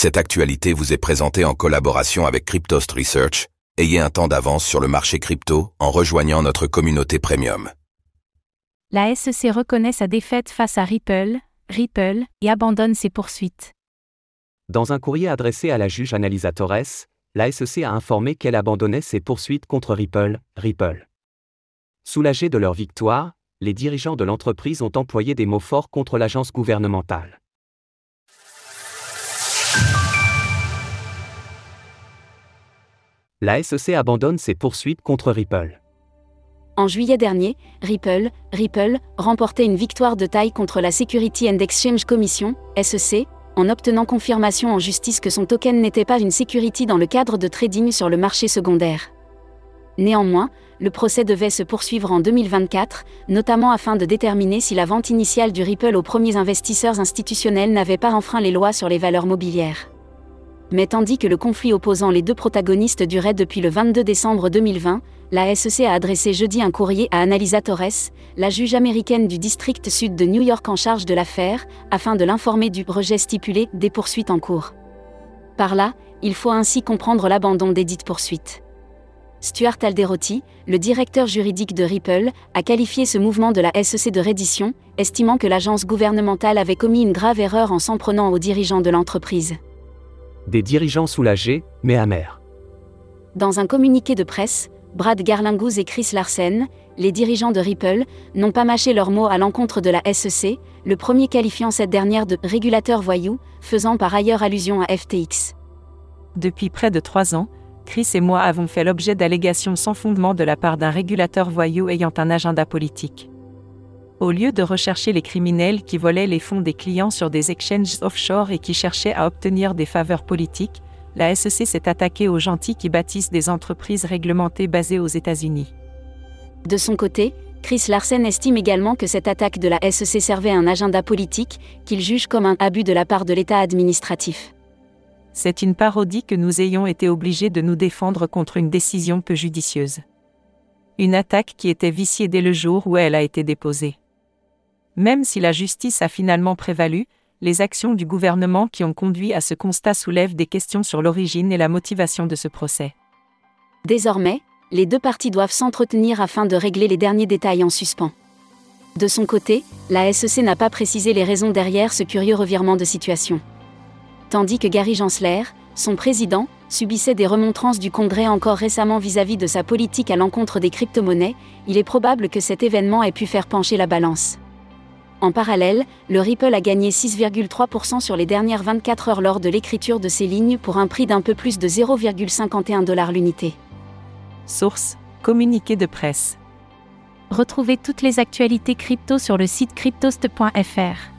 Cette actualité vous est présentée en collaboration avec Cryptost Research. Ayez un temps d'avance sur le marché crypto en rejoignant notre communauté premium. La SEC reconnaît sa défaite face à Ripple, Ripple, et abandonne ses poursuites. Dans un courrier adressé à la juge Annalisa Torres, la SEC a informé qu'elle abandonnait ses poursuites contre Ripple, Ripple. Soulagés de leur victoire, les dirigeants de l'entreprise ont employé des mots forts contre l'agence gouvernementale. La SEC abandonne ses poursuites contre Ripple. En juillet dernier, Ripple, Ripple, remportait une victoire de taille contre la Security and Exchange Commission, SEC, en obtenant confirmation en justice que son token n'était pas une security dans le cadre de trading sur le marché secondaire. Néanmoins, le procès devait se poursuivre en 2024, notamment afin de déterminer si la vente initiale du Ripple aux premiers investisseurs institutionnels n'avait pas enfreint les lois sur les valeurs mobilières. Mais tandis que le conflit opposant les deux protagonistes durait depuis le 22 décembre 2020, la SEC a adressé jeudi un courrier à Annalisa Torres, la juge américaine du district sud de New York en charge de l'affaire, afin de l'informer du rejet stipulé des poursuites en cours. Par là, il faut ainsi comprendre l'abandon des dites poursuites. Stuart Alderotti, le directeur juridique de Ripple, a qualifié ce mouvement de la SEC de reddition, estimant que l'agence gouvernementale avait commis une grave erreur en s'en prenant aux dirigeants de l'entreprise. Des dirigeants soulagés, mais amers. Dans un communiqué de presse, Brad Garlinghouse et Chris Larsen, les dirigeants de Ripple, n'ont pas mâché leurs mots à l'encontre de la SEC, le premier qualifiant cette dernière de régulateur voyou, faisant par ailleurs allusion à FTX. Depuis près de trois ans, Chris et moi avons fait l'objet d'allégations sans fondement de la part d'un régulateur voyou ayant un agenda politique. Au lieu de rechercher les criminels qui volaient les fonds des clients sur des exchanges offshore et qui cherchaient à obtenir des faveurs politiques, la SEC s'est attaquée aux gentils qui bâtissent des entreprises réglementées basées aux États-Unis. De son côté, Chris Larsen estime également que cette attaque de la SEC servait un agenda politique, qu'il juge comme un abus de la part de l'État administratif c'est une parodie que nous ayons été obligés de nous défendre contre une décision peu judicieuse. Une attaque qui était viciée dès le jour où elle a été déposée. Même si la justice a finalement prévalu, les actions du gouvernement qui ont conduit à ce constat soulèvent des questions sur l'origine et la motivation de ce procès. Désormais, les deux parties doivent s'entretenir afin de régler les derniers détails en suspens. De son côté, la SEC n'a pas précisé les raisons derrière ce curieux revirement de situation tandis que Gary Gensler, son président, subissait des remontrances du Congrès encore récemment vis-à-vis de sa politique à l'encontre des crypto-monnaies, il est probable que cet événement ait pu faire pencher la balance. En parallèle, le Ripple a gagné 6,3% sur les dernières 24 heures lors de l'écriture de ses lignes pour un prix d'un peu plus de 0,51 dollars l'unité. Source Communiqué de presse. Retrouvez toutes les actualités crypto sur le site cryptost.fr.